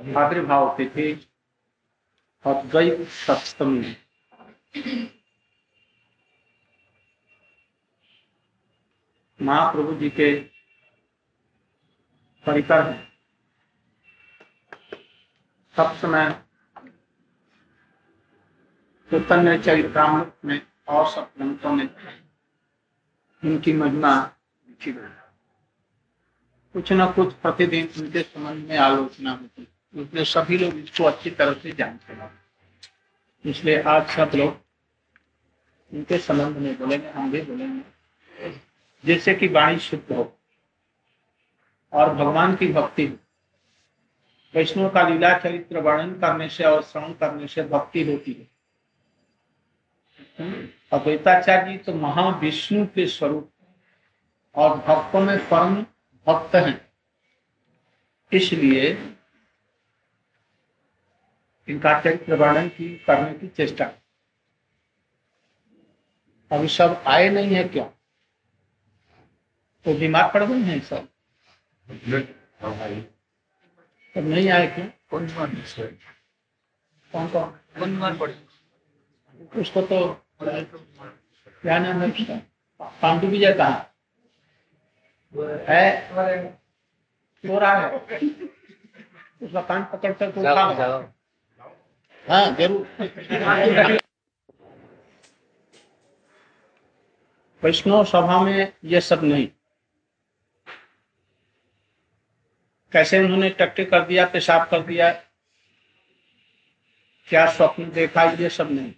भाद्रभाव तिथि अद्वैत सप्तमी महाप्रभु जी के परिकर सब समय चैतन्य चरित्रामृत में और सब ग्रंथों में। उनकी महिमा लिखी गई कुछ न कुछ प्रतिदिन उनके संबंध में आलोचना होती इसलिए सभी लोग इसको अच्छी तरह से जानते हैं। इसलिए आज सब लोग उनके संबंध में बोलेंगे, हम भी बोलेंगे। जैसे कि वाणी शुद्ध हो और भगवान की भक्ति हो। वैष्णव का लीला चरित्र वर्णन करने से और श्रवण करने से भक्ति होती है। अद्वैताचार्य जी तो महाविष्णु के स्वरूप और भक्तों में परम भक्त हैं। इसलिए इनका चरित्र वर्णन की करने की चेष्टा। अभी सब आए नहीं है क्या? तो बीमार पड़ गए हैं सब। सब नहीं आए क्यों? कौन कौन? कौन बीमार पड़े उसको तो क्या नाम है उसका? पांडु विजय कहा? है? सो रहा है। उसका कान पकड़ कर तो हाँ ज़रूर। वैष्णव सभा में ये सब नहीं। कैसे उन्होंने टट्टे कर दिया, पेशाब कर दिया? क्या स्वप्न देखा, ये सब नहीं।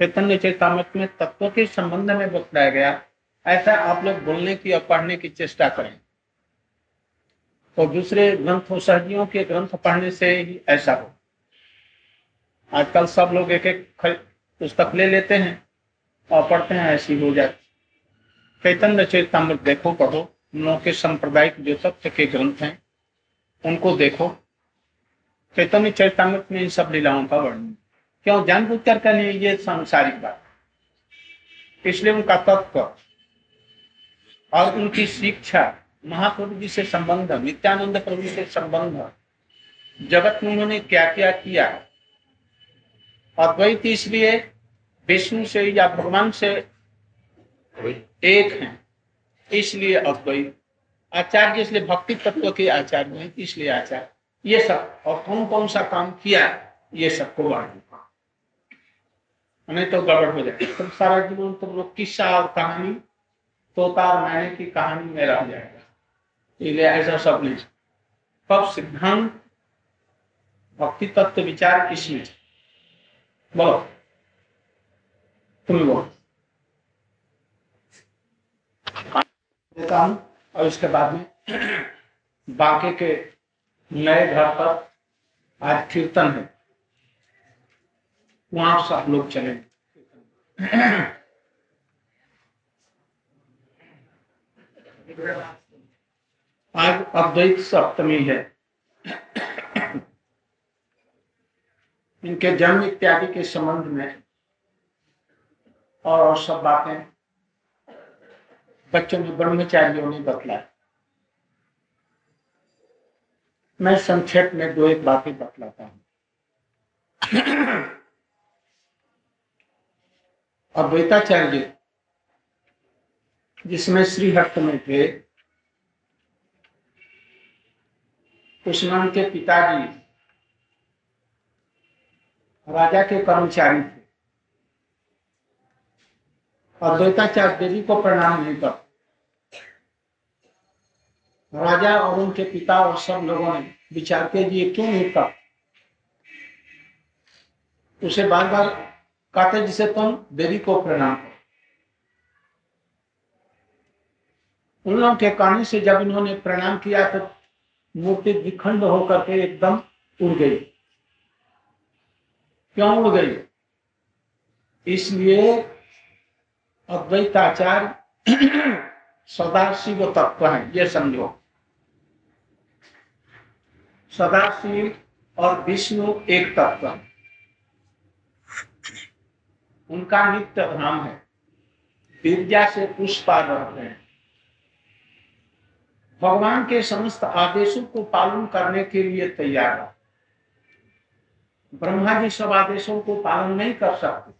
चैतन्य चेतामृत में तत्व के संबंध में बताया गया, ऐसा आप लोग बोलने की और पढ़ने की चेष्टा करें। और दूसरे ग्रंथों, सहजियों के ग्रंथ पढ़ने से ही ऐसा हो। आजकल सब लोग एक एक पुस्तक ले लेते हैं और पढ़ते हैं, ऐसी हो जाती चैतन्य चेतामृत देखो, पढ़ो। लोगों के सांप्रदायिक जो तथ्य के ग्रंथ हैं, उनको देखो। चैतन्य चैतामृत में इन सब लीलाओं का वर्णन। क्यों? जानबूझ कर ये सांसारिक बात। इसलिए उनका तत्व और उनकी शिक्षा, महाप्रभु जी से संबंध, नित्यानंद प्रभु से संबंध, जगत में उन्होंने क्या क्या किया? अद्वैत इसलिए विष्णु से या भगवान से एक हैं। इसलिए अद्वैत। आचार्य इसलिए भक्ति तत्व के आचार्य इसलिए आचार्य। ये सब, और कौन कौन सा काम किया ये सबको वर्णन नहीं तो गड़बड़ हो जाए तो सारा जीवन तुम लोग किस्सा और कहानी और मैंने की कहानी में रह जाएगा। इसलिए ऐसा सब नहीं। कब सिद्धांत, भक्ति तत्व विचार इसमें बोलो तुम बोलो देता हूँ, और उसके बाद में बाके के नए घर पर आज कीर्तन है। वहाँ सब लोग चले। आज अद्वैत सप्तमी है। इनके जन्म इत्यादि के संबंध में और और सब बातें बच्चों में ब्रह्मचारियों ने बतलाया मैं संक्षेप में दो एक बातें बतलाता हूँ। अद्वैताचार्य जिसमें श्री हट्ट में थे उसमें उनके पिताजी राजा के कर्मचारी थे। अद्वैताचार्य देवी को प्रणाम नहीं कर। राजा और उनके पिता और सब लोगों ने विचार के लिए क्यों नहीं कर? उसे बार बार कहते जिसे तुम देवी को प्रणाम करो। उन लोगों के कहने से जब इन्होंने प्रणाम किया तो मूर्ति विखंड होकर के एकदम उड़ गई। क्यों उड़ गई? इसलिए अद्वैताचार्य सदाशिव तत्व है, ये समझो। सदाशिव और विष्णु एक तत्व है। उनका नित्य धाम है। विद्या से पुष्पा रहते हैं। भगवान के समस्त आदेशों को पालन करने के लिए तैयार है। ब्रह्मा जी सब आदेशों को पालन नहीं कर सकते।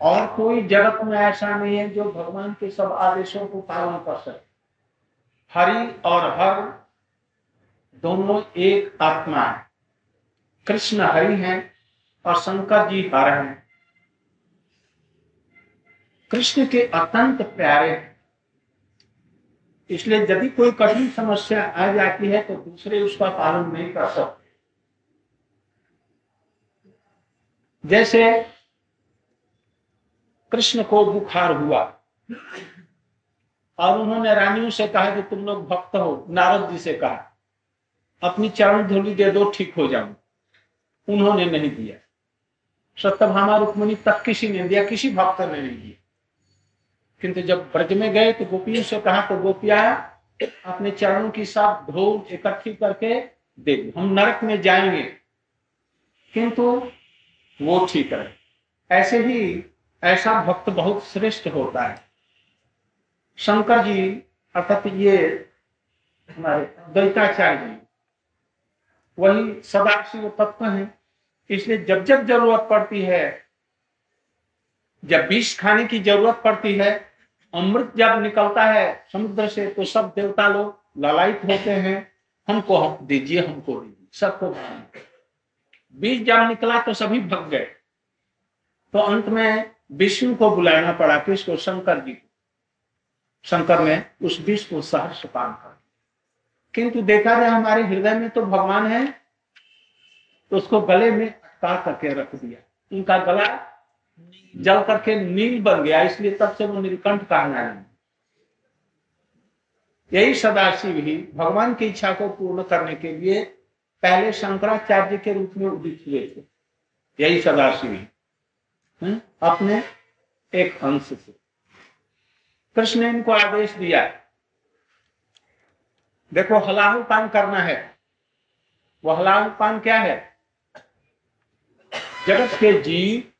और कोई जगत में ऐसा नहीं है जो भगवान के सब आदेशों को पालन कर सके। हरि और हर दोनों एक आत्मा है। कृष्ण हरि हैं और शंकर जी हर हैं। कृष्ण के अत्यंत प्यारे हैं। इसलिए यदि कोई कठिन समस्या आ जाती है तो दूसरे उसका पालन नहीं कर सकते। जैसे कृष्ण को बुखार हुआ और उन्होंने रानियों से कहा कि तुम लोग भक्त हो, नारद जी से कहा, अपनी चरण धूलि दे दो, ठीक हो जाओ उन्होंने नहीं दिया। सत्यभामा रुक्मणी तक किसी ने दिया, किसी भक्त ने नहीं दिया। किंतु जब ब्रज में गए तो गोपियों से कहा तो गोपिया अपने चरणों की साथ धूल इकट्ठी करके दे हम नरक में जाएँगे। किंतु वो ठीक है ऐसे ही ऐसा भक्त बहुत श्रेष्ठ होता है। शंकर जी, अर्थात ये हमारे द्वैताचार्य जी वही सदाशिव तत्व है। इसलिए जब जब ज़रूरत पड़ती है, जब विष खाने की ज़रूरत पड़ती है, अमृत जब निकलता है समुद्र से तो सब देवता लोग ललायित होते हैं। हमको हम दीजिए, हमको दीजिए सबको बीज जब निकला तो सभी भग गए। तो अंत में विष्णु को बुलाना पड़ा किसको शंकर जी को। शंकर ने उस विष को सहर्ष पान कर किंतु देखा जाए हमारे हृदय में तो भगवान है तो उसको गले में अटका करके रख दिया। उनका गला जल करके नील बन गया, इसलिए तब से वो नीलकंठ कहना है यही सदाशिव ही भगवान की इच्छा को पूर्ण करने के लिए पहले शंकराचार्य के रूप में उदित हुए थे। यही सदाशिव? अपने एक अंश से। कृष्ण ने इनको आदेश दिया, देखो हलाहु पान करना है। वो हलाहु पान क्या है? जगत के जीव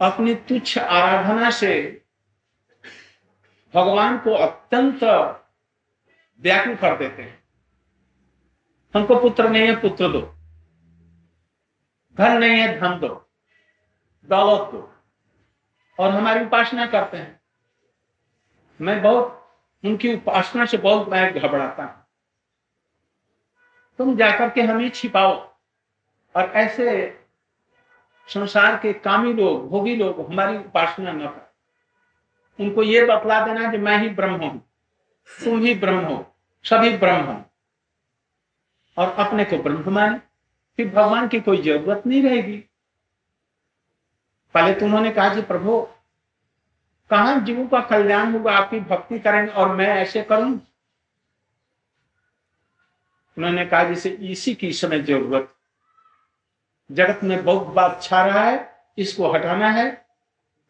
अपनी तुच्छ आराधना से भगवान को अत्यंत व्याकुल कर देते हैं। हमको पुत्र नहीं है, पुत्र दो। धन नहीं है, धन दो। दौलत दो। और हमारी उपासना करते हैं। मैं बहुत, उनकी उपासना से बहुत मैं घबराता हूँ। तुम जाकर के हमें छिपाओ। और ऐसे संसार के कामी लोग, भोगी लोग हमारी उपासना न कर। उनको ये बतला देना कि मैं ही ब्रह्म हूँ। तुम ही ब्रह्म हो। सभी ब्रह्म हो। और अपने को ब्रह्म माने फिर भगवान की कोई ज़रूरत नहीं रहेगी। पहले तो उन्होंने कहा कि प्रभु, कहा जीवों का कल्याण होगा? आपकी भक्ति करेंगे और मैं ऐसे करूँ। उन्होंने कहा, जैसे इसी की समय ज़रूरत। जगत में बहुत बात छा रहा है, इसको हटाना है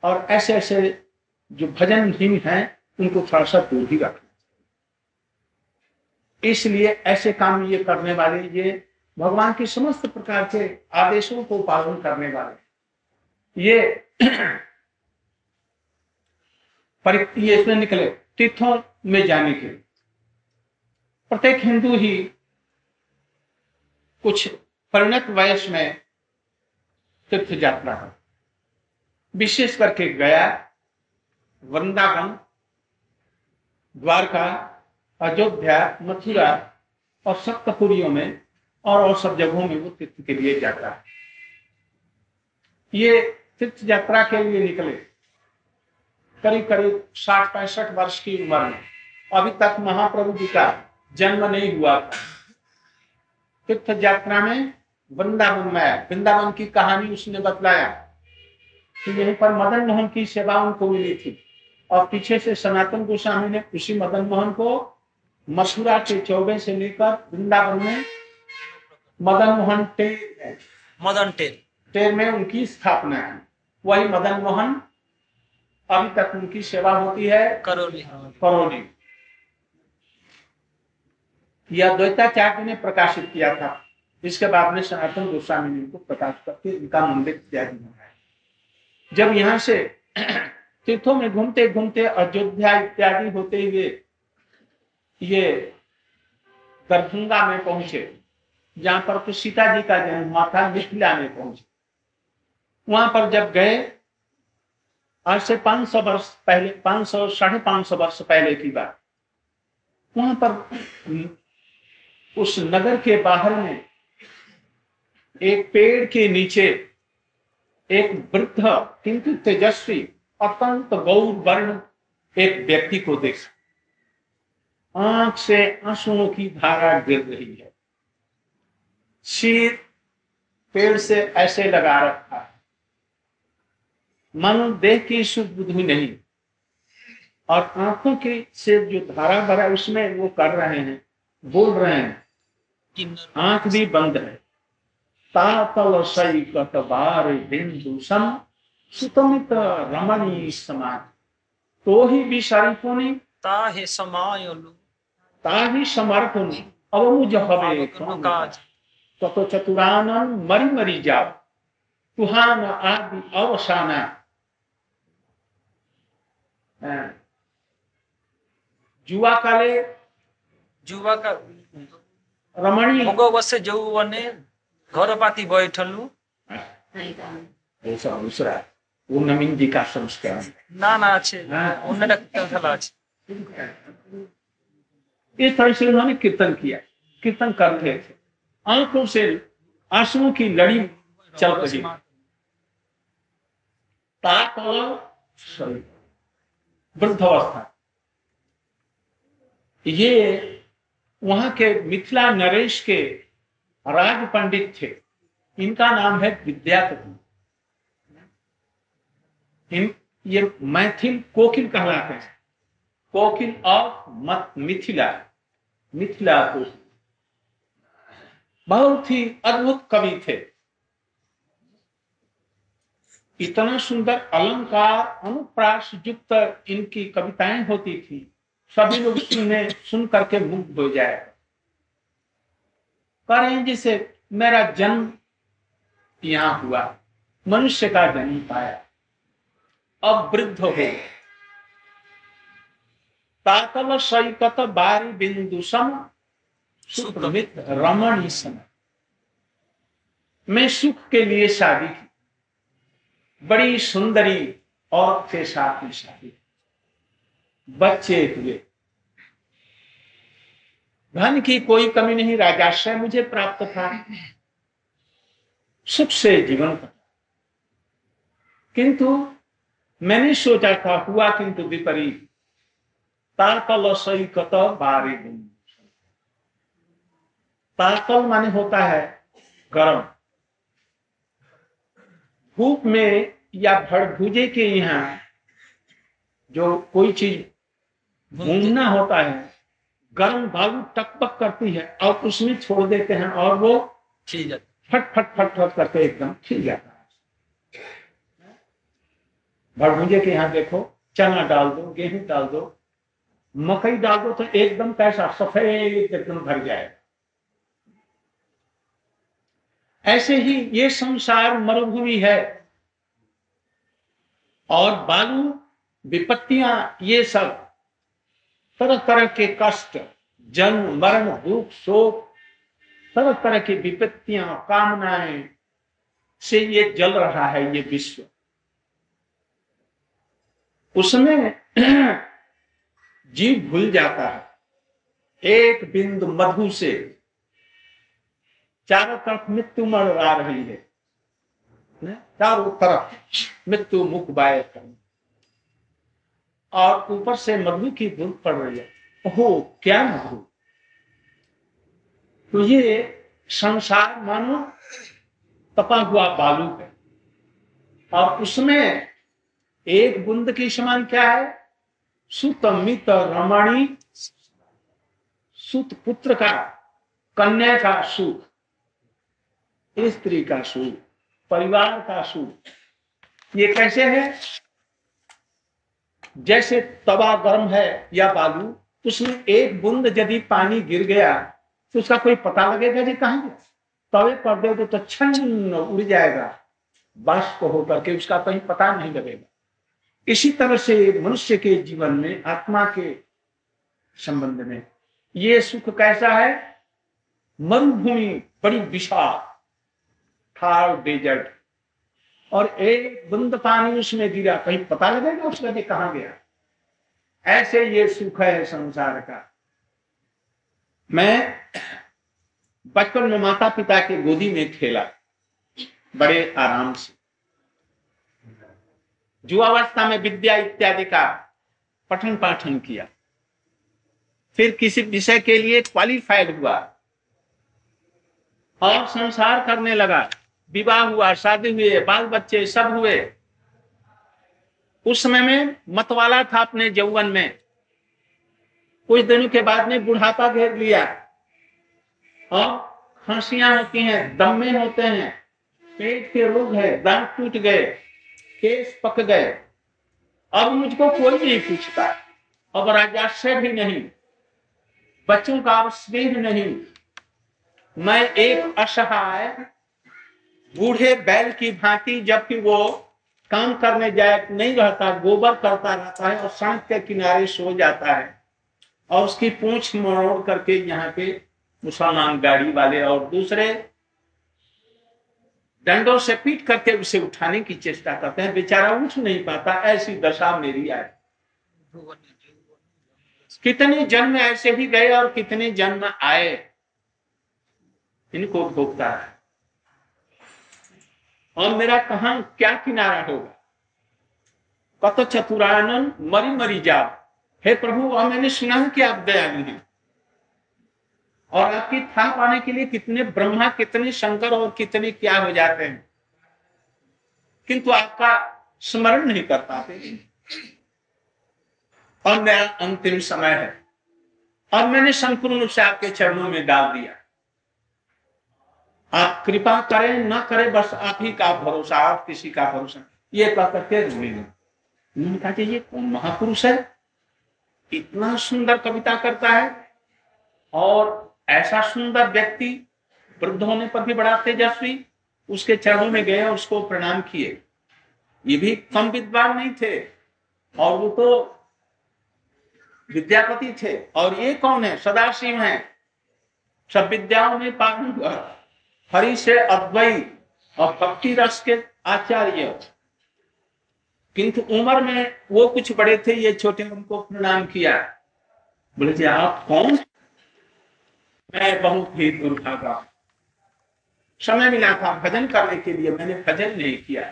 और ऐसे ऐसे जो भजनहीन हैं, उनको थोड़ा सा दूर ही रखना इसलिए ऐसे काम ये करने वाले, ये भगवान के समस्त प्रकार के आदेशों को पालन करने वाले। ये ये इसमें निकले, तीर्थों में जाने के प्रत्येक हिंदू ही कुछ परिणत वयस में तीर्थ यात्रा है विशेष करके गया, वृंदावन, द्वारका अयोध्या, मथुरा और सप्तपुरियों में और और सब जगहों में वो तीर्थ के लिए जाता है। ये तीर्थ यात्रा के लिए निकले करीब करीब साठ पैंसठ वर्ष की उम्र में। अभी तक महाप्रभु जी का जन्म नहीं हुआ था। तीर्थ यात्रा में वृंदावन में आया। वृंदावन की कहानी उसने बतलाया कि यहीं पर मदन मोहन की सेवा उनको मिली थी और पीछे से सनातन गोस्वामी ने उसी मदन मोहन को मथुरा के चौबे से लेकर वृंदावन में मदन मोहन टेर मदन टेल। टेर में उनकी स्थापना है। वही मदन मोहन अभी तक उनकी सेवा होती है करौली। करौली। यह द्वैताचार्य ने प्रकाशित किया था। इसके बाद में सनातन गोस्वामी ने इनको प्रकाश करके इनका मंदिर इत्यादि बनाया। जब यहाँ से तीर्थों में घूमते घूमते अयोध्या इत्यादि होते हुए ये दरभंगा में पहुँचे, जहाँ पर तो सीता जी का जन्म हुआ था, मिथिला में पहुँचे। वहाँ पर जब गए, आज से 500 वर्ष पहले 500 साढ़े पाँच सौ वर्ष पहले की बात। वहाँ पर उस नगर के बाहर में एक पेड़ के नीचे एक वृद्ध किंतु तेजस्वी, अत्यंत गौर वर्ण एक व्यक्ति को देखा आँख से आंसुओं की धारा गिर रही है। शीत पेड़ से ऐसे लगा रखा है। मन देह की सुख बुद्धि नहीं। और आँखों के से जो धारा भरा उसमें वो कर रहे हैं, बोल रहे हैं आँख भी बंद है। सई बिंदु सम सुतमित रमणी समान तो ही भी विषारी पुनि ताहे समायलु ताहि समर्पण अब मुझ हवे ततो चतुरानन मरी मरी जाओ। तुहान आदि अवसाना। जुआ काले जुआ का रमणी भोगवस्य जौवने घरपाती बैठलु। ऐसा दूसरा उन्नमिंदी का संस्कार। ना ना अच्छे उन्नत कला अच्छे इस तरह से उन्होंने कीर्तन किया। कीर्तन करते थे। आँखों से, आंसुओं की लड़ी चल रही वृद्धावस्था। ये वहाँ के मिथिला नरेश के राज पंडित थे। इनका नाम है विद्यापति। इन, ये मैथिल कोकिल कहलाते हैं। कोकिल ऑफ़ मिथिला। मिथिला कोकिल बहुत ही अद्भुत कवि थे। इतना सुंदर अलंकार, अनुप्रास युक्त इनकी कविताएँ होती थी। सभी लोग सुनने, सुन करके मुग्ध हो जाए। कह रहे हैं जैसे मेरा जन्म यहाँ हुआ। मनुष्य का जन्म पाया। अब वृद्ध हो गए। तातल सैकत बारी बिंदु सम, सुप्रमित रमणी सम। मैं सुख के लिए शादी की। बड़ी सुंदरी और के साथ में शादी। बच्चे हुए। धन की कोई कमी नहीं, राजाश्रय मुझे प्राप्त था। सुख से जीवन का किंतु मैंने सोचा था, हुआ किंतु विपरीत। तारकलसत बारिदिन तारकल माने होता है गरम। धूप में या भड़भुजे के यहाँ जो कोई चीज़ भूंगना होता है गर्म बालू टकपक करती है और उसमें छोड़ देते हैं और वो ठीक है। फट फट फट फट करके एकदम छिल जाता है। भड़भुजे के यहाँ देखो चना डाल दो गेहूँ डाल दो मकई डाल दो तो एकदम कैसा सफ़ेद एकदम भर जाएगा ऐसे ही ये संसार मरुभूमि है। और बालू, विपत्तियाँ, ये सब तरह तरह के कष्ट, जन्म, मरण, दुख, शोक तरह तरह की विपत्तियाँ, कामनाएँ से ये जल रहा है, ये विश्व। उसमें जीव भूल जाता है। एक बिंदु मधु से चारों तरफ़ मृत्यु मर आ रही है? चारों तरफ़ मृत्यु मुख बाय और ऊपर से मधु की बूंद पड़ रही है। ओहो, क्या मधु? तो ये संसार मानो तपा हुआ बालू है। और उसमें एक बुंद के समान क्या है? सुतमित रमणी, सुत पुत्र का, कन्या का सुख स्त्री का सुख परिवार का सुख ये कैसे है? जैसे तवा गर्म है या बालू, उसमें एक बूंद यदि पानी गिर गया तो उसका कोई पता लगेगा जी कहा तवे पर दे तो छन्न उड़ जाएगा। बाष्प होकर के उसका कहीं पता नहीं लगेगा। इसी तरह से मनुष्य के जीवन में, आत्मा के संबंध में, ये सुख कैसा है? मरुभूमि बड़ी विशाल थार डेजर्ट और एक बूंद पानी उसमें गिरा। कहीं पता लगेगा उसका कि कहा गया? ऐसे ये सुख है संसार का। मैं बचपन में माता पिता के गोदी में खेला, बड़े आराम से। युवावस्था में विद्या इत्यादि का पठन पाठन किया। फिर किसी विषय के लिए क्वालिफाइड हुआ। और संसार करने लगा। विवाह हुआ, शादी हुए बाल बच्चे सब हुए। उस समय में मतवाला था अपने जौवन में। कुछ दिनों के बाद में बुढ़ापा घेर लिया। और खांसियाँ होती हैं, दम्मे होते हैं, पेट के रोग है, दांत टूट गए। केस पक गए। अब मुझको कोई नहीं पूछता। अब राजाश्रय भी नहीं। बच्चों का अब स्नेह नहीं। मैं एक असहाय, बूढ़े बैल की भांति, जबकि वो काम करने जाए नहीं रहता, गोबर करता रहता है और सड़क के किनारे सो जाता है। और उसकी पूंछ मरोड़ करके यहाँ पे मुसलमान गाड़ी वाले और दूसरे डंडों से पीट करके उसे उठाने की चेष्टा करते हैं। बेचारा उठ नहीं पाता, ऐसी दशा मेरी आए कितने जन्म ऐसे ही गए और कितने जन्म आए, इनको भोगता है। और मेरा कहा क्या किनारा होगा? कत चतुरानन मरी मरी जाओ। हे प्रभु, और मैंने सुना कि आप दयालु हैं। और आपकी था पाने के लिए कितने ब्रह्मा, कितने शंकर और कितने क्या हो जाते हैं? किंतु आपका स्मरण नहीं कर पाते। और मेरा अंतिम समय है। और मैंने संपूर्ण रूप से आपके चरणों में डाल दिया। आप कृपा करें, ना करें, बस आप ही का भरोसा, आप किसी का भरोसा। ये कह करके उन्होंने कहा ये कौन महापुरुष है? इतना सुंदर कविता करता है। और ऐसा सुंदर व्यक्ति वृद्ध होने पर भी बड़ा तेजस्वी, उसके चरणों में गए उसको प्रणाम किए। ये भी कम विद्वान नहीं थे, और वो तो विद्यापति थे। और ये कौन है? सदाशिव है। सब विद्याओं में पागल हरि से अद्वई और भक्ति रस के आचार्य। किंतु उम्र में वो कुछ बड़े थे, ये छोटे उनको प्रणाम किया। बोले, जी, आप कौन मैं बहुत ही दुर्भागा। समय मिला था भजन करने के लिए, मैंने भजन नहीं किया।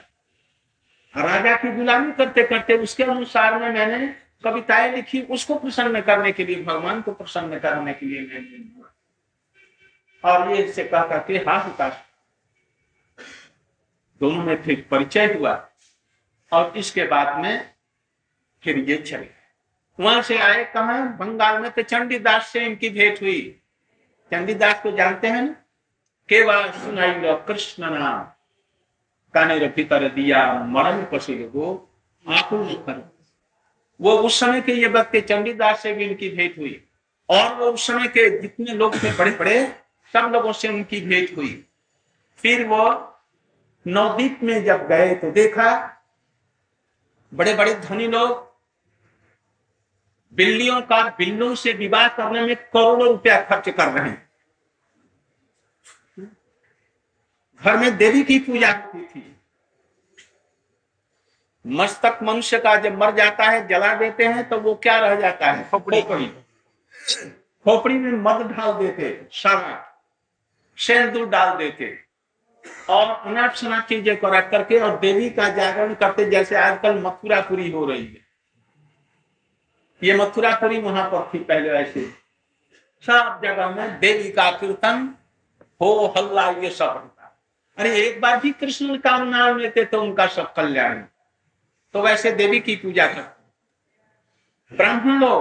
राजा की गुलामी करते करते उसके अनुसार में मैंने कविताएँ लिखी, उसको प्रसन्न करने के लिए, भगवान को प्रसन्न करने के लिए मैंने और ये से कह करके हाथ उतार दोनों में फिर परिचय हुआ और इसके बाद में फिर ये चले वहाँ से आए, कहा, बंगाल में तो चंडीदास से इनकी भेंट हुई। चंडीदास को जानते हैं केवल सुनाई कृष्ण नाम काने भीतर दिया, मरण पसी वो आकुल कर वो उस समय के ये व्यक्ति चंडीदास से भी इनकी भेंट हुई। और वो उस समय के जितने लोग थे बड़े बड़े, सब लोगों से उनकी भेंट हुई। फिर वो नवदीप में जब गए तो देखा, बड़े बड़े धनी लोग बिल्लियों का बिल्लों से विवाह करने में करोड़ों रुपया खर्च कर रहे हैं। घर में देवी की पूजा होती थी। मस्तक मनुष्य का जब मर जाता है जला देते हैं तो वो क्या रह जाता है? खोपड़ी। खोपड़ी। में मद डाल देते सारा। सेंदूर डाल देते। और अनाप शनाप चीज़ें को रख करके और देवी का जागरण करते जैसे आजकल मथुरापुरी हो रही है। ये मथुरापुरी वहाँ पर थी पहले ऐसे। सब जगह में देवी का कीर्तन हो हल्ला ये सब होता। अरे एक बार भी कृष्ण का नाम लेते तो उनका सब कल्याण। तो वैसे देवी की पूजा करते ब्राह्मण लोग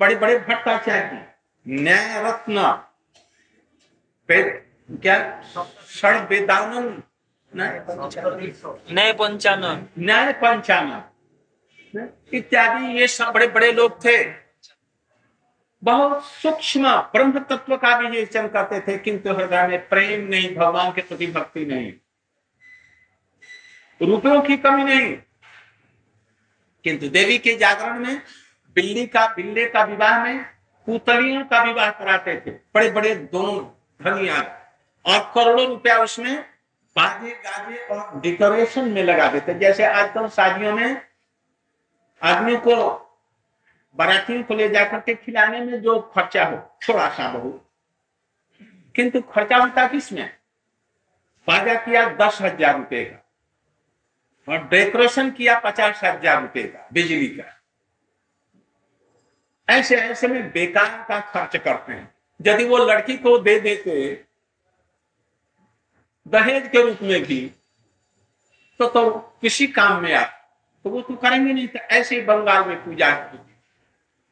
बड़े बड़े भट्टाचार्य न्याय रत्न क्या षड वेदानंद नए पंचानन न्याय पंचानन इत्यादि, ये सब बड़े बड़े लोग थे। बहुत सूक्ष्म ब्रह्म तत्व का भी विवेचन करते थे, किंतु हृदय में प्रेम नहीं, भगवान के प्रति भक्ति नहीं। रुपयों की कमी नहीं। किंतु देवी के जागरण में, बिल्ली का, बिल्ले का विवाह में, पुतलियों का विवाह कराते थे। बड़े बड़े दोनों धनिया। और करोड़ों रुपया उसमें बाजे, गाजे और डेकोरेशन में लगा देते। जैसे आजकल शादियों में आदमी को बारातियों को ले जाकर के खिलाने में जो खर्चा हो थोड़ा सा बहुत। किंतु खर्चा होता किसमें? बाजा किया दस हज़ार रुपए का, और डेकोरेशन किया पचास हज़ार रुपए का, बिजली का। ऐसे ऐसे में बेकार का खर्च करते हैं। यदि वो लड़की को दे देते, दहेज के रूप में भी तो तो किसी काम में आ तो वो तो करेंगे नहीं तो ऐसे बंगाल में पूजा की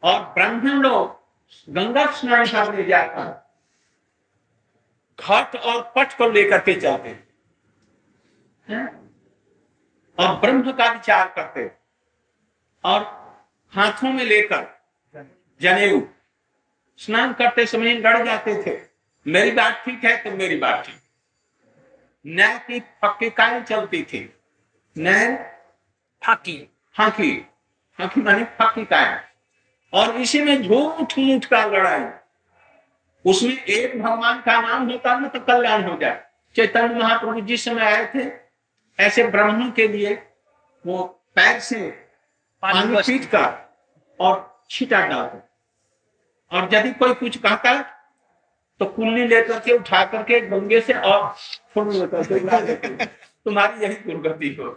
और ब्राह्मण लोग गंगा स्नान करने जाकर घट और पट को लेकर के चलते हैं। और ब्रह्म का विचार करते और हाथों में लेकर जनेऊ स्नान करते समय लड़ जाते थे। मेरी बात ठीक है तो मेरी बात ठीक। न्याय की पक्की काय चलती थी। न्याय फाकी। फांकी। फांकी माने पक्की काय और इसी में झूठ मूठ का लड़ाई। उसमें एक भगवान का नाम होता है ना तो कल्याण हो जाए। चैतन्य महाप्रभु जिस समय आए थे ऐसे ब्राह्मण के लिए वो पैर से पानी पीट कर और छीटा डालते और यदि कोई कुछ कहता तो कुल्ली लेकर के उठा करके गंगे से और छोड़ लेकर तुम्हारी यही दुर्गति हो।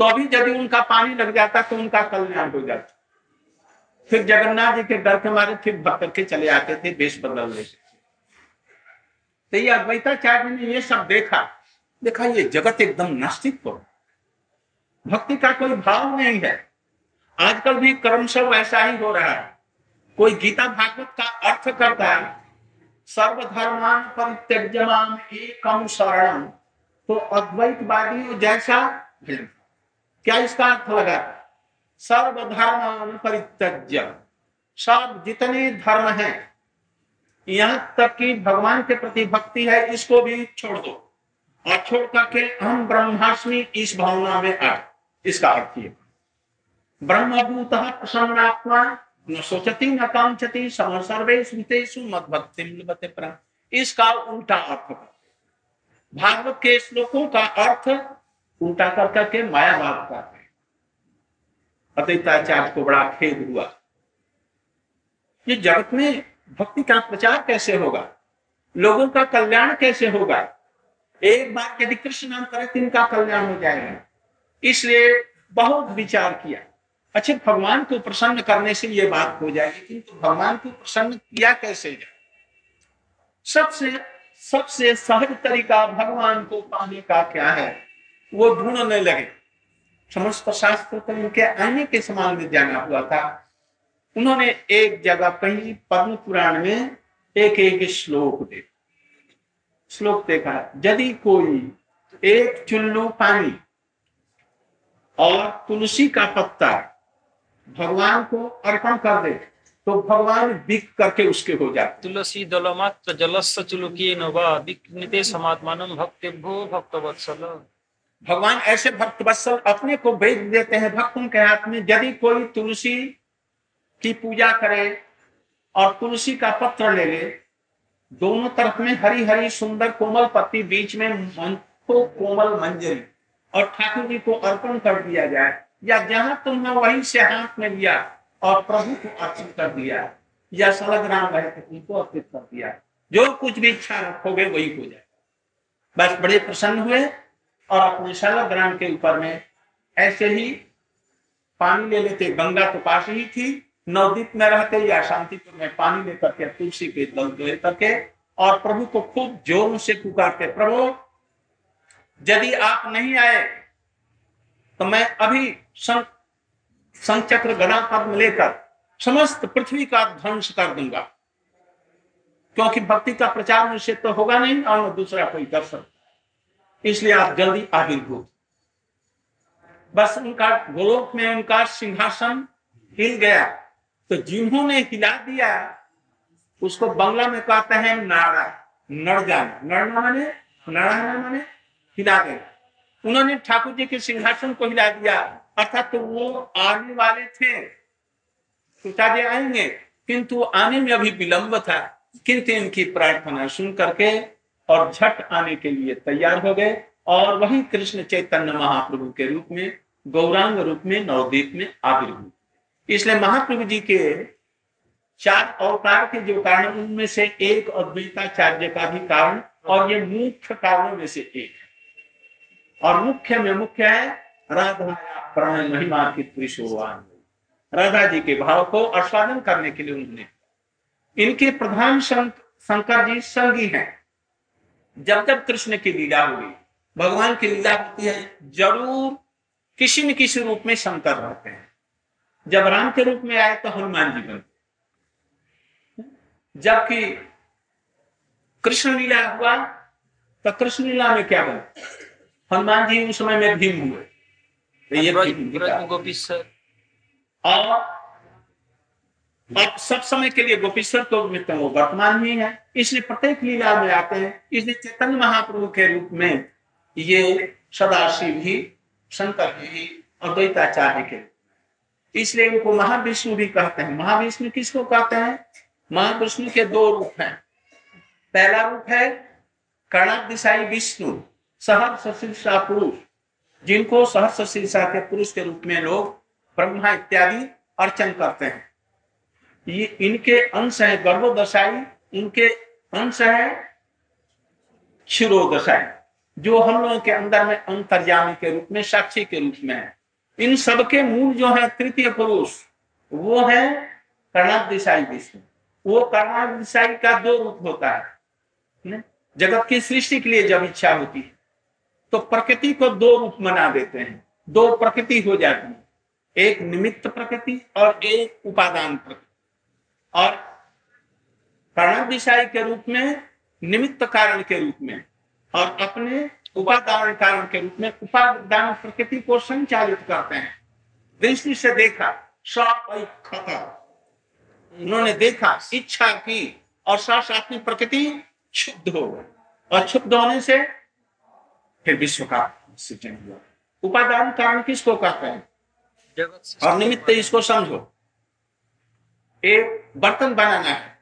तो अभी यदि उनका पानी लग जाता तो उनका कल्याण हो जाता। फिर जगन्नाथ जी के डर के मारे फिर भक्त करके चले आते थे बेश बदलने से। तो ये अद्वैताचार्य ने ये सब देखा। देखा, ये जगत एकदम नास्तिक हो। भक्ति का कोई भाव नहीं है। आजकल भी कर्म सब ऐसा ही हो रहा है। कोई गीता भागवत का अर्थ करता है, सर्वधर्मान परित्यज्यमान एकम शरण। तो अद्वैतवादी जैसा क्या इसका अर्थ लगा सर्वधर्मान परित्यज्य। सब जितने धर्म हैं, यहाँ तक कि भगवान के प्रति भक्ति है, इसको भी छोड़ दो। और छोड़ करके हम ब्रह्माष्टमी इस भावना में आ इसका अर्थ ये। ब्रह्मभूत प्रसन्नात्मा, न सोचती, न कांक्षति सम सर्वे स्मृतेषु मत भक्ति इसका उल्टा अर्थ भागवत के श्लोकों का अर्थ उल्टा कर करके मायावाद का। अद्वैताचार्य को बड़ा खेद हुआ। ये जगत में भक्ति का प्रचार कैसे होगा? लोगों का कल्याण कैसे होगा? एक बार यदि कृष्ण नाम करे तो इनका कल्याण हो जाएगा। इसलिए बहुत विचार किया। अच्छे, भगवान को प्रसन्न करने से ये बात हो जाएगी किंतु तो भगवान को प्रसन्न किया कैसे जाए? सबसे सबसे सहज तरीका भगवान को पाने का क्या है? वो ढूँढने लगे। समस्त शास्त्र तो उनके आने के समान में जाना हुआ था। उन्होंने एक जगह कहीं पद्म पुराण में एक एक श्लोक देखा। श्लोक देखा, यदि कोई एक चुल्लू पानी और तुलसी का पत्ता भगवान को अर्पण कर दे तो भगवान बिक करके उसके हो जाते तुलसी दलमात्र जलस्य चुलुकी नवा समात्मान भक्ति भो भक्त वत्सल भगवान ऐसे भक्त वत्सल अपने को भेज देते हैं। भक्तों के हाथ में, यदि कोई तुलसी की पूजा करे और तुलसी का पत्र ले ले, दोनों तरफ़ में हरी हरी सुंदर, कोमल पत्ती, बीच में को कोमल मंजरी और ठाकुर जी को अर्पण कर दिया जाए, या जहाँ तुमने वहीं से हाथ में लिया और प्रभु को अर्पित कर दिया, या सलग राम रहे उनको अर्पित कर दिया, जो कुछ भी इच्छा रखोगे वही हो जाए बस बड़े प्रसन्न हुए। और अपने सलग राम के ऊपर में ऐसे ही पानी ले लेते, गंगा तो पास ही थी, नवदीप में रहते या शांतिपुर में पानी लेकर के, तुलसी के दल धोए करके और प्रभु को खूब ज़ोर से पुकारते, प्रभु, यदि आप नहीं आए तो मैं अभी संचक्र गणा पद्म लेकर समस्त पृथ्वी का ध्वंस कर दूँगा। क्योंकि भक्ति का प्रचार उनसे तो होगा नहीं, और दूसरा कोई कर सकता इसलिए आप जल्दी आविर्भूत बस उनका गोलोक में उनका सिंहासन हिल गया। तो जिन्होंने हिला दिया, उसको बंगला में कहते हैं नाड़ा नड़ जाना नड़ना माने? नड़ाना माने? हिला गया उन्होंने ठाकुर जी के सिंहासन को हिला दिया। अर्थात तो वो आने वाले थे। पिता जी आएँगे, किंतु आने में अभी विलंब था। किंतु इनकी प्रार्थना सुन करके और झट आने के लिए तैयार हो गए और वही कृष्ण चैतन्य महाप्रभु के रूप में, गौरांग रूप में, नवदीप में आविर्भूत इसलिए महाप्रभु जी के चार अवतार के जो कारण, उनमें से एक अद्वैताचार्य का भी कारण और ये मुख्य कारणों में से एक है। और मुख्य में मुख्य है, राधा प्राण महिमा की त्रिशोवान राधा जी के भाव को आस्वादन करने के लिए उन्होंने इनके प्रधान शंकर जी संगी हैं। जब जब कृष्ण की लीला हुई भगवान की लीला होती है ज़रूर किसी न किसी रूप में शंकर रहते हैं। जब राम के रूप में आए तो हनुमान जी बनते जबकि कृष्ण लीला हुआ तो कृष्ण लीला में क्या बने हनुमान जी उस समय में भीम हुए। तो ये गोपीश्वर और अब सब समय के लिए गोपीश्वर तो वो वर्तमान ही है। इसलिए प्रत्येक लीला में आते हैं। इसलिए चैतन्य महाप्रभु के रूप में ये सदाशिव ही, शंकर जी अद्वैताचार्य के इसलिए उनको महाविष्णु भी कहते हैं। महाविष्णु किसको कहते हैं? महाविष्णु के दो रूप हैं। पहला रूप है कर्णादिशाई विष्णु सहर शीर्षा पुरुष, जिनको सहर शीर्षा के पुरुष के रूप में लोग ब्रह्मा इत्यादि अर्चन करते हैं। ये इनके अंश है गर्भोदशाई, इनके अंश है क्षीरोदशाई, जो हम लोगों के अंदर में अंतर्यामी के रूप में, साक्षी के रूप में है। इन सबके मूल जो है तृतीय पुरुष, वो है कर्णादिशाई विष्णु। वो कर्णादिशाई का दो रूप होता है जगत की सृष्टि के लिए जब इच्छा होती है तो प्रकृति को दो रूप बना देते हैं। दो प्रकृति हो जाती है, एक निमित्त प्रकृति और एक उपादान प्रकृति। और कर्णादिशाई के रूप में निमित्त कारण के रूप में और अपने उपादान कारण के रूप में उपादान प्रकृति को संचालित करते हैं। दृष्टि से देखा उन्होंने देखा इच्छा की और साथ में प्रकृति क्षुद्ध हो गई। और क्षुद्ध होने से फिर विश्व का सृजन हुआ। उपादान कारण किसको कहते हैं? और निमित्त इसको समझो। एक बर्तन बनाना है।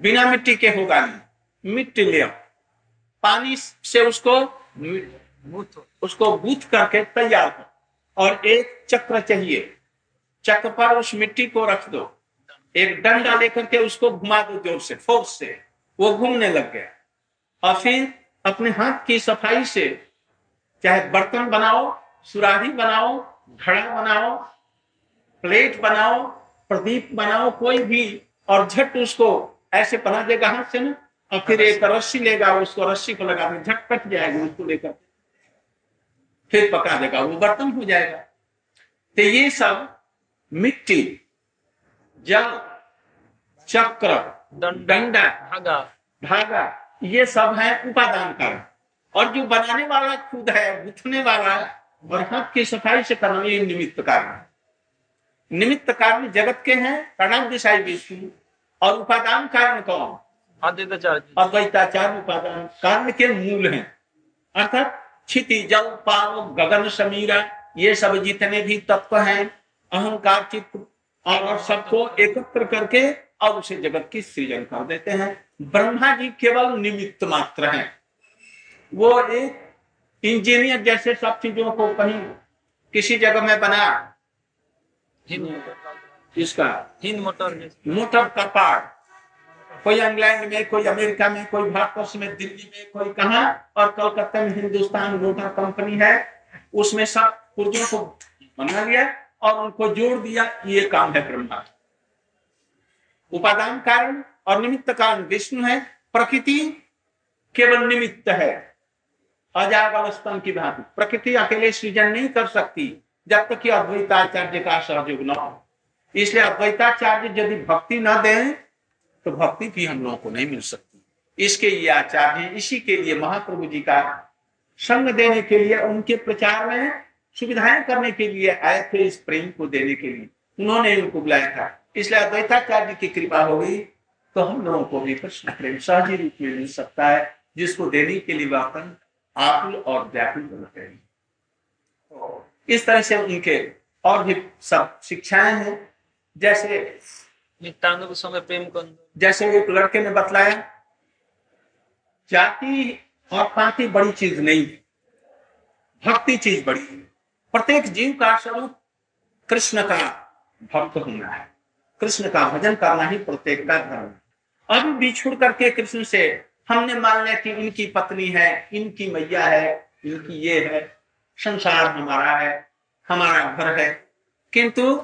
बिना मिट्टी के होगा नहीं। मिट्टी ले पानी से उसको उसको बूथ करके तैयार कर। और एक चक्र चाहिए। चक्र पर उस मिट्टी को रख दो। एक डंडा लेकर के उसको घुमा दो ज़ोर से, फोर्स से। वो घूमने लग गया। और फिर अपने हाथ की सफ़ाई से, चाहे बर्तन बनाओ, सुराही बनाओ, घड़ा बनाओ, प्लेट बनाओ प्रदीप बनाओ कोई भी और झट उसको ऐसे बना देगा हाथ से ना और फिर एक रस्सी लेगा उसको रस्सी को लगा झट कट जाएगा उसको लेकर। फिर पका देगा वो बर्तन हो जाएगा। तो ये सब मिट्टी जल चक्र डंडा धागा। धागा ये सब है उपादान कारण। और जो बनाने वाला खुद है गुथने वाला और हाथ की सफ़ाई से करना ये निमित्त कारण निमित्त कारण जगत के हैं प्रणाम दिशाई विष्णु। और उपादान कारण कौन? अद्वैताचार्य उपादान कारण के मूल हैं। अर्थात क्षिति जल पाव गगन समीरा ये सब जितने भी तत्व हैं अहंकार चित्त और सबको एकत्र करके और उसे जगत की सृजन कर देते हैं। ब्रह्मा जी केवल निमित्त मात्र हैं। वो एक इंजीनियर जैसे सब चीज़ों को कहीं किसी जगह में बना इसका हिंद मोटर मोटर का। पार्ट कोई इंग्लैंड में कोई अमेरिका में कोई भारतवर्ष में दिल्ली में कोई कहा? और कलकत्ता में हिंदुस्तान मोटर कंपनी है। उसमें सब पुर्जों को बना लिया और उनको जोड़ दिया। ये काम है ब्रह्मा। उपादान कारण और निमित्त कारण विष्णु है। प्रकृति केवल निमित्त है। अजागल स्तन की भांति। प्रकृति अकेले सृजन नहीं कर सकती। जब तक कि अद्वैताचार्य का सहयोग न हो। इसलिए अद्वैताचार्य यदि भक्ति न दे तो भक्ति भी हम लोगों को नहीं मिल सकती। इसके लिए आचार्य, इसी के लिए महाप्रभु जी का संग देने के लिए, उनके प्रचार में सुविधाएँ करने के लिए आए थे इस प्रेम को देने के लिए। उन्होंने उनको बुलाया था। इसलिए अद्वैताचार्य की कृपा हो गई तो हम लोगों को भी कृष्ण प्रेम सहजी रूप में मिल सकता है, जिसको देने के लिए वापन आकुल और व्याकुल बनते हैं इस तरह से उनके और भी सब शिक्षाएँ हैं। जैसे नित्यानंद प्रेम को जैसे एक लड़के ने बतलाया जाति और पाति बड़ी चीज़ नहीं है भक्ति चीज़ बड़ी है। प्रत्येक जीव का स्वरूप कृष्ण का भक्त होना है। कृष्ण का भजन करना ही प्रत्येक का धर्म है। अभी बिछुड़ करके कृष्ण से हमने मान लिया कि इनकी पत्नी है इनकी मैया है इनकी ये है। संसार हमारा है, हमारा घर है। किंतु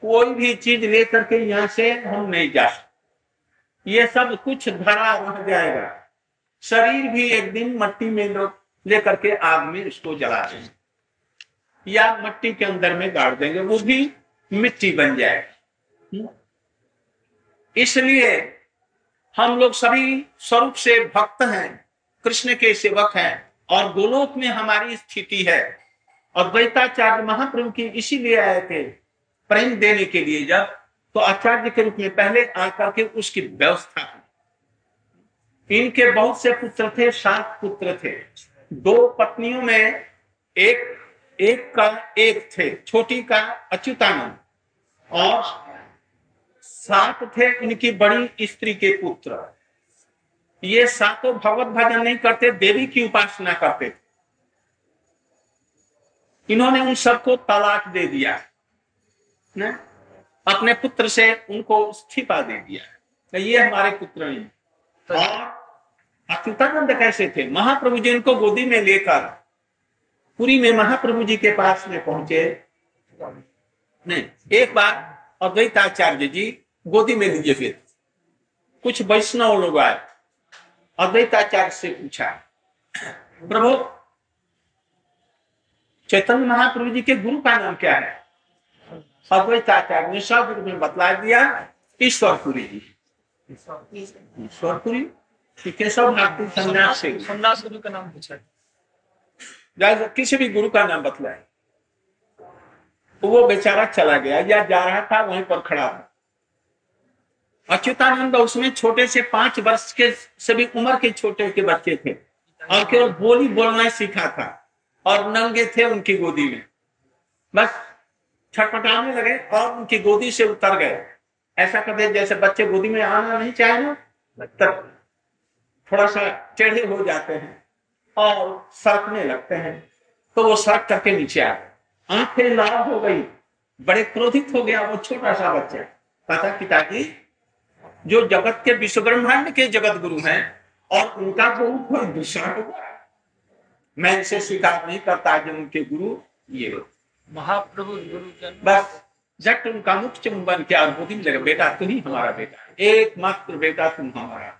कोई भी चीज़ लेकर के यहाँ से हम नहीं जा सकते। ये सब कुछ धरा रह जाएगा। शरीर भी एक दिन मट्टी में लेकर के आग में इसको जला देंगे। या मट्टी के अंदर में गाड़ देंगे। वो भी मिट्टी बन जाएगी? इसलिए हम लोग सभी स्वरूप से भक्त हैं, कृष्ण के सेवक हैं। और गोलोक में हमारी स्थिति है। और अद्वैताचार्य महाप्रभु की इसीलिए आए थे, प्रेम देने के लिए जब तो आचार्य के रूप में पहले आकर के उसकी व्यवस्था इनके बहुत से पुत्र थे, सात पुत्र थे। दो पत्नियों में एक एक का एक थे, छोटी का अच्युतानंद। और सात थे इनकी बड़ी स्त्री के पुत्र। ये सातों भगवत भजन नहीं करते देवी की उपासना करते। थे इन्होंने उन सबको तलाक दे दिया ने? अपने पुत्र से उनको इस्तीफा दे दिया तो ये हमारे पुत्र नहीं तो और अच्युतानंद कैसे थे? महाप्रभु जी इनको गोदी में लेकर पुरी में महाप्रभु जी के पास में पहुँचे। नहीं एक बार अद्वैताचार्य जी गोदी में लीजिए फिर। कुछ वैष्णव लोग आए। अद्वैताचार्य से पूछा प्रभु चैतन्य महाप्रभु जी के गुरु का नाम क्या है? अद्वैताचार्य ने सब में बतला दिया ईश्वरपुरी जी। ईश्वरपुरी? केशव संन्यास से। सन्यास गुरु का नाम पूछा किसी भी गुरु का नाम बतलाए। तो वो बेचारा चला गया या जा रहा था वहीं पर खड़ा था अच्युतानंद उसमें छोटे से पाँच वर्ष के सभी उम्र के छोटे के बच्चे थे। और केवल बोली बोलना सीखा था और नंगे थे उनकी गोदी में। बस छटपटाने लगे और उनकी गोदी से उतर गए। ऐसा करते जैसे बच्चे गोदी में आना नहीं चाहे ना, तब थोड़ा सा टेढ़े हो जाते हैं और सरकने लगते हैं। तो वो सरक करके नीचे आ गए। आँखें लाल हो गई, बड़े क्रोधित हो गया वो छोटा सा बच्चा। पता पिताजी जो जगत के विश्व ब्रह्मांड के जगत गुरु हैं और उनका गुरु कोई दूसरा होगा मैं इसे स्वीकार नहीं करता जो उनके गुरु ये महाप्रभु गुरु बस जट उनका मुख चुंबन किया और गोदी में लगा बेटा तू ही हमारा बेटा एकमात्र बेटा तुम हमारा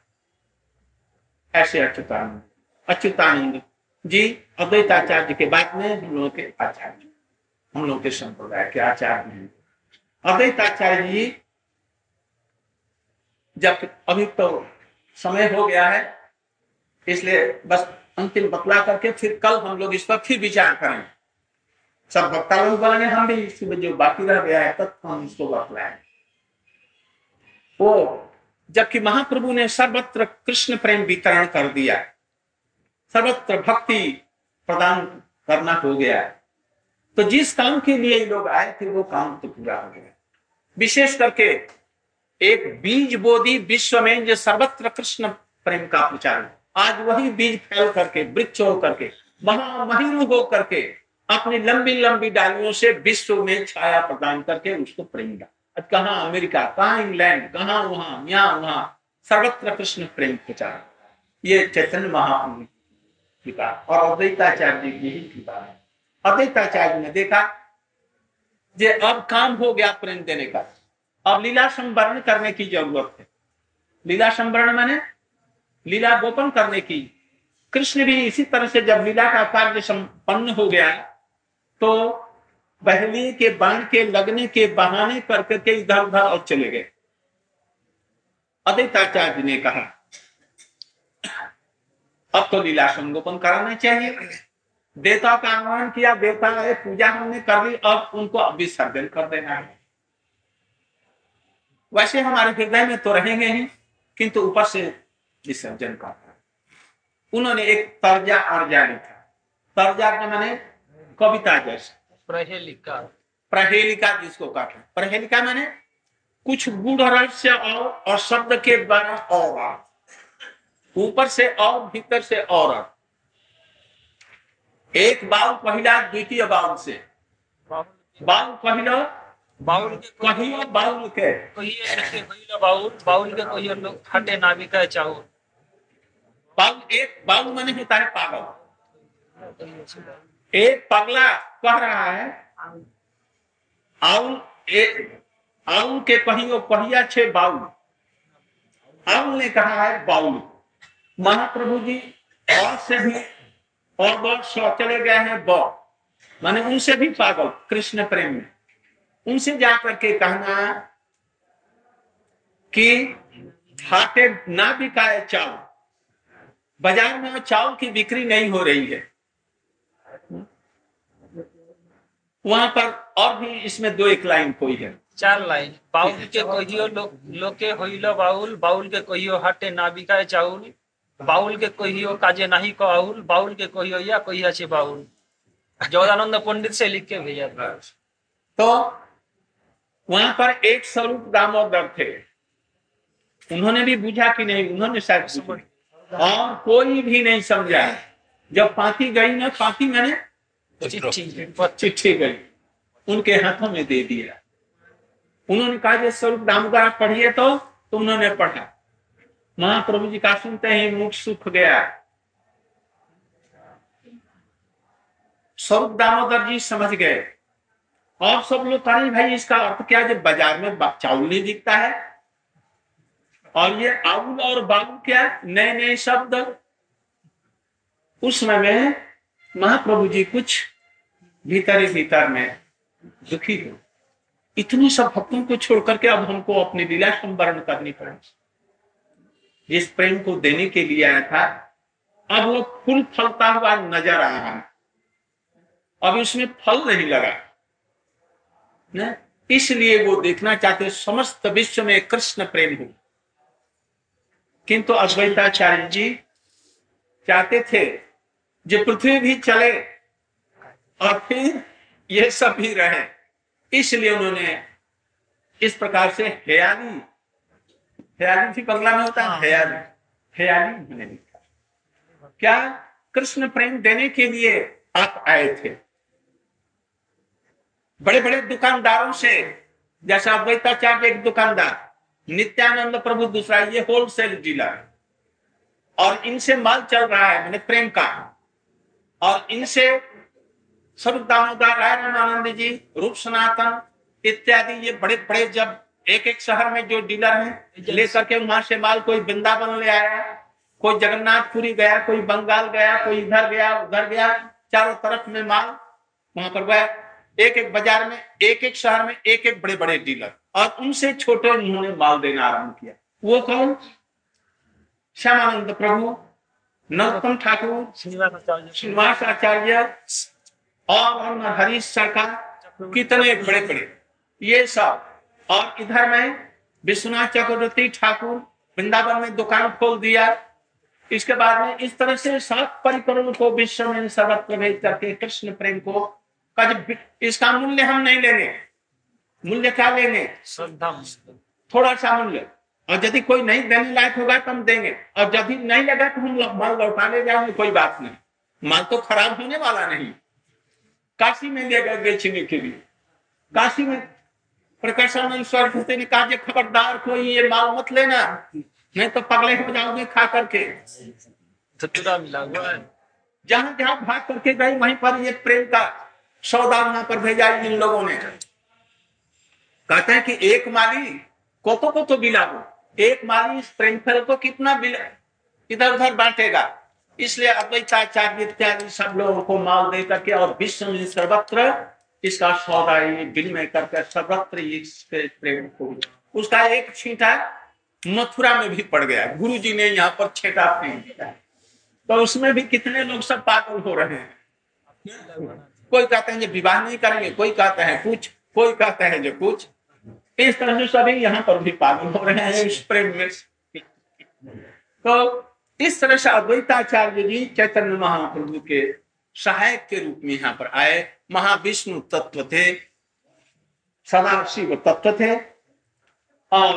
ऐसे अच्युतानंद अच्युतानंद जी अद्वैताचार्य के बाद में हम लोगों के आचार्य हम लोग के संप्रदाय के आचार्य हैं। अद्वैताचार्य जी जब अभी तो समय हो गया है, इसलिए बस अंतिम बतला करके फिर कल हम लोग इस पर फिर विचार करें सब वक्ता लोग बोलेंगे, हम भी इसमें जो बाकी रह गया है, तब हम इसको बतलाएँ वो जबकि महाप्रभु ने सर्वत्र कृष्ण प्रेम वितरण कर दिया सर्वत्र भक्ति प्रदान करना हो गया है। तो जिस काम के लिए ये लोग आए थे, वो काम तो पूरा हो गया। विशेष करके एक बीज बोधी विश्व में जो सर्वत्र कृष्ण प्रेम का प्रचार आज वही बीज फैल करके, वृक्ष हो करके, महामहिम हो करके, अपनी लंबी लंबी डालियों से विश्व में छाया प्रदान करके उसको प्रेम का आज कहाँ अमेरिका, कहा इंग्लैंड, कहा वहाँ, यहाँ वहाँ, सर्वत्र कृष्ण प्रेम प्रचार ये चैतन्य महाप्रभु कृपा और अद्वैताचार्य जी की ही कृपा है। अद्वैताचार्य ने देखा जे अब काम हो गया प्रेम देने का। अब लीला संवरण करने की ज़रूरत है। लीला संवरण माने लीला गोपन करने की। कृष्ण भी इसी तरह से जब लीला का कार्य संपन्न हो गया तो पहले के बाण के लगने के बहाने कर करके इधर उधर और चले गए। अद्वैताचार्य ने कहा, अब तो लीला संगोपन कराना चाहिए। देवता का आह्वान किया, देवता पूजा हमने कर ली, अब उनको विसर्जन कर देना है। वैसे हमारे हृदय में तो रहेंगे ही किंतु ऊपर से विसर्जन कर उन्होंने एक तर्जा अर्जा लिखा तर्जा के मैंने कविता जैसे। प्रहेलिका। प्रहेलिका जिसको कहते हैं। प्रहेलिका मैंने कुछ गुड़ रहस्य और और शब्द के द्वारा और ऊपर से और भीतर से और। एक बाल पहला द्वितीय बाल से। बाउल पहिला बाउल के पहिया बाल के। कहिए होइला बाउल बाउल के लोग चाउर बाल एक मैंने होता है पागल। एक पगला कह रहा है आउल एक आउल के पहियो पहिया छे बाउल। आउल ने कहा है बाउल। महाप्रभु जी और से भी और बहुत सौ चले गए हैं बौ। माने उनसे भी पागल कृष्ण प्रेम में। उनसे जाकर के कहना कि हाटे ना बिकाए चावल बाज़ार में चावल की बिक्री नहीं हो रही है। वहाँ पर और भी इसमें दो एक लाइन कोई है। चार लाइन। बाउल के कहियो लोग लोग के होइला बाउल बाउल के कहियो हटे नाविका चाउल बाउल के कहियो काजे नाही कआउल बाउल के कहियो या कहिया छे बाउल। जगदानंद पंडित से लिख के भेजा था तो वहाँ पर एक स्वरूप दामोदर थे। उन्होंने भी बुझा कि नहीं उन्होंने शायद। और कोई भी नहीं समझा। जब पाती गई ना पाती मैंने चिट्ठी चिट्ठी गई। उनके हाथों में दे दिया। उन्होंने कहा जो स्वरूप दामोदर आप पढ़िए तो, तो उन्होंने पढ़ा। महाप्रभु जी का सुनते ही मुख सूख गया। स्वरूप दामोदर जी समझ गए। और सब लोग कहा भाई, इसका अर्थ क्या है? जब बाज़ार में चावल नहीं दिखता है, और ये आउल और बाउल क्या नए नए शब्द। उस समय में महाप्रभु जी कुछ भीतर ही भीतर में दुखी हो इतने सब भक्तों को छोड़ करके अब हमको अपनी लीला संवरण करनी पड़ेगी जिस प्रेम को देने के लिए आया था, अब वो फूल फलता हुआ नज़र आ रहा है। अब उसमें फल नहीं लगा। न? इसलिए वो देखना चाहते समस्त विश्व में कृष्ण प्रेम हो। किंतु अद्वैताचार्य जी चाहते थे जो पृथ्वी भी चले और फिर ये सब भी रहे। इसलिए उन्होंने इस प्रकार से हयाली हयाली भी बंगला में होता है हयाली हयाली उन्होंने लिखा। क्या? कृष्ण प्रेम देने के लिए आप आए थे। बड़े बड़े दुकानदारों से जैसा अद्वैताचार्य एक दुकानदार नित्यानंद प्रभु दूसरा ये होलसेल डीलर और इनसे माल चल रहा है मैंने प्रेम का। और इनसे स्वरूप दामोदर राय रामानंद जी रूप सनातन इत्यादि ये बड़े बड़े जब एक एक शहर में जो डीलर हैं लेकर के वहाँ से माल कोई वृंदावन ले आया कोई जगन्नाथपुरी गया कोई बंगाल गया कोई इधर गया उधर गया चारों तरफ़ में माल वहाँ पर गया एक एक बाज़ार में, एक एक शहर में, एक एक बड़े बड़े डीलर। और उनसे छोटे उन्होंने माल देना आरंभ किया। वो कौन? श्यामानंद प्रभु, नरोत्तम ठाकुर, श्रीनिवास आचार्य और हरीश सरकार कितने बड़े बड़े ये सब। और इधर में विश्वनाथ चक्रवर्ती ठाकुर वृंदावन में दुकान खोल दिया। इसके बाद में इस तरह से सात परिकरों को विश्व में सर्वत्र भेज करके कृष्ण प्रेम को का इसका मूल्य हम नहीं लेंगे। मूल्य क्या लेंगे? श्रद्धा थोड़ा सा मूल्य। और यदि कोई नहीं देने लायक होगा तो हम देंगे। और यदि नहीं लगा तो हम माल लौटाने जाएँगे कोई बात नहीं। माल तो खराब होने वाला नहीं। काशी में ले गए बेचने के लिए। काशी में प्रकाशानंद सरस्वती ने कहा खबरदार कोई ये माल मत लेना। नहीं तो पगले हो जाओगे खा करके। जहाँ जहाँ भाग करके गए वहीं पर ये प्रेम का सौदा वहाँ पर भेजा इन लोगों ने। कहते हैं कि एक माली कोतो को तो बिला हो एक माली इस को कितना बिला इधर उधर बांटेगा। इसलिए अद्वैताचार्य इत्यादि सब लोगों को माल दे करके और विश्व में सर्वत्र इसका सौदा ये विनिमय करके सर्वत्र इसके प्रेम को उसका एक छींटा मथुरा में भी पड़ गया। गुरु जी ने यहाँ पर छेटा फेंक दिया। तो उसमें भी कितने लोग सब पागल हो रहे हैं? कोई कहते हैं जो विवाह नहीं करेंगे। कोई कहते हैं कुछ कोई कहते हैं, जो कुछ इस तरह से सभी यहाँ पर भी पागल हो रहे हैं इस प्रेम में। तो इस तरह से अद्वैताचार्य जी चैतन्य महाप्रभु के सहायक के रूप में यहाँ पर आए। महाविष्णु तत्व थे सदा शिव तत्व थे, और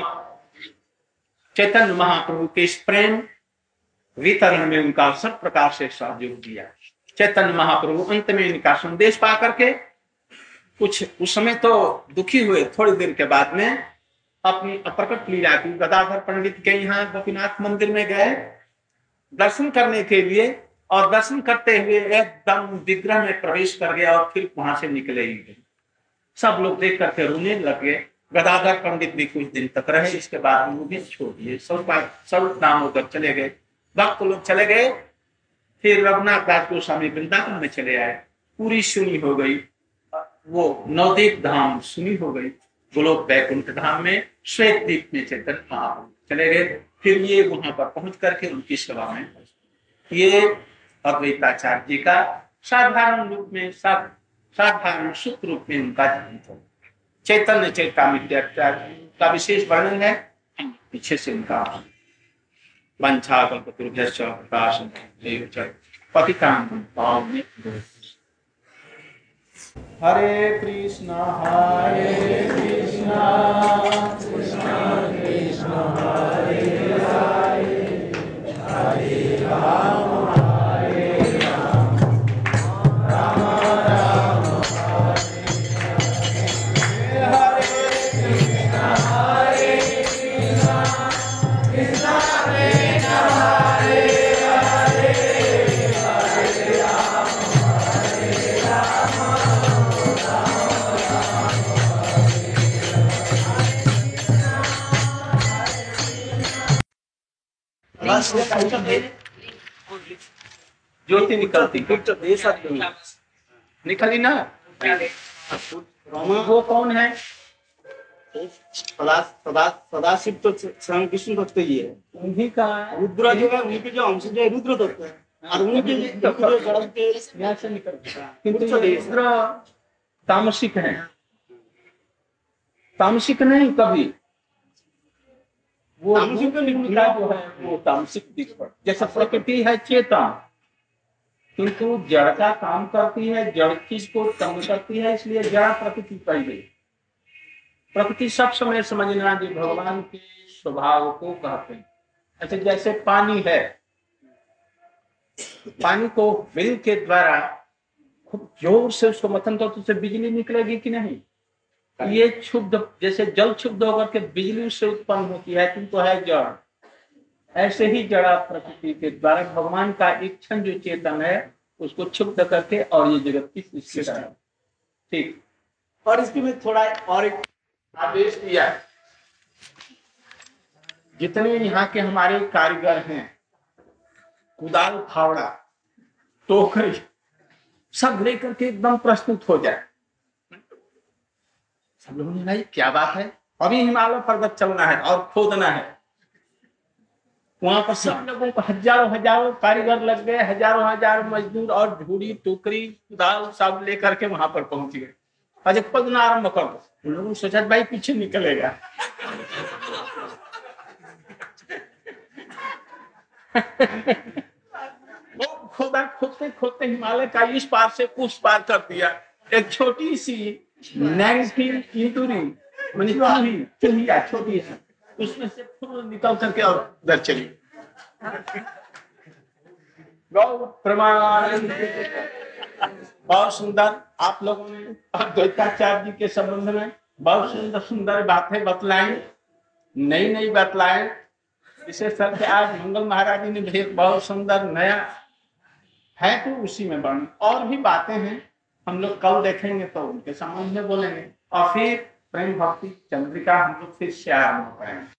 चैतन्य महाप्रभु के इस प्रेम वितरण में उनका सब प्रकार से सहयोग दिया। चैतन्य महाप्रभु अंत में इनका संदेश पा करके कुछ उस समय तो दुखी हुए थोड़ी देर के बाद में अपनी अप्रकट लीला की गदाधर पंडित के यहाँ गोपीनाथ मंदिर में गए। दर्शन करने के लिए और दर्शन करते हुए एकदम विग्रह में प्रवेश कर गया और फिर वहाँ से निकले ही गए। सब लोग देख करके रोने लगे गदाधर पंडित भी कुछ दिन तक रहे। इसके बाद भी छोड़ दिए। सब सब नाम होकर चले गए। भक्त लोग चले गए। फिर रघुनाथ दास गोस्वामी वृंदावन में चले आए। पूरी सुनी हो गई। वो नवदीप धाम सुनी हो गई। गोलोक बैकुंठ धाम में श्वेत दीप में चेतन चले गए। फिर ये वहाँ पर पहुँच करके उनकी सेवा में ये अद्वैताचार्य जी का साधारण रूप में सब साधारण सुख रूप में उनका जीवन हो चैतन्य चैतामित्य का विशेष वर्णन है। पीछे से उनका वंशा कल्पतुर्भ्यश्च प्रकाश हरे कृष्ण हरे कृष्ण कृष्ण कृष्ण हरे हरे हरे राम ज्योति निकलती निकली ना? वो कौन है? सदा सदा सदाशिव तो स्वयं विष्णु तत्व ही है। उन्हीं का रुद्र जो है उनके जो अंश जो है रुद्र तत्व है। और उनके जो गणम के यहाँ से निकलते किंतु रुद्र तामसिक है। तामसिक नहीं कभी। वो तामसिक रूप जो है वो तामसिक पड़। जैसे प्रकृति है चेतन किंतु जड़ का काम करती है जड़ चीज़ को तंग करती है इसलिए जड़ प्रकृति पाई गई। प्रकृति सब समय समझना जी भगवान के स्वभाव को कहते हैं। अच्छा जैसे पानी है पानी को बिल के द्वारा खूब ज़ोर से उसको मतन तो उससे बिजली निकलेगी कि नहीं? ये क्षुब्ध जैसे जल क्षुब्ध होकर के बिजली उससे उत्पन्न होती है किंतु है जड़। ऐसे ही जड़ा प्रकृति के द्वारा भगवान का एक क्षण जो चेतन है उसको क्षुब्ध करके और ये जगत की सृष्टि ठीक। और इसके में थोड़ा और एक आदेश दिया। जितने यहाँ के हमारे कारीगर हैं कुदाल फावड़ा टोकरी सब लेकर के एकदम प्रस्तुत हो जाए। सब लोगों ने भाई क्या बात है? अभी हिमालय पर्वत चलना है और खोदना है। वहाँ पर सब लोगों को हज़ारों हज़ारों कारीगर लग गए, हज़ारों हज़ारों मजदूर और झूड़ी टोकरी, दाल सब लेकर के वहाँ पर पहुँच गए। अजय, खोदना आरंभ कर दो। उन लोगों ने सोचा, भाई, पीछे निकलेगा। वो खोदा, खोदते खोदते हिमालय का इस पार से उस पार कर दिया। एक छोटी सी नैंगस्टीन इंटूरी मैंने चूही छोटी उसमें से फूल निकल करके और उधर चली। प्रमाण। बहुत सुंदर। आप लोगों ने अद्वैताचार्य जी के संबंध में बहुत सुंदर सुंदर बातें बतलाई। नई नई बतलाए विशेष करके आज मंगल महाराज जी ने भी एक बहुत सुंदर नया है तो उसी में बन और भी बातें हैं। हम लोग कल देखेंगे तो उनके संबंध में बोलेंगे। और फिर प्रेम भक्ति चंद्रिका हम लोग फिर से आरंभ करेंगे।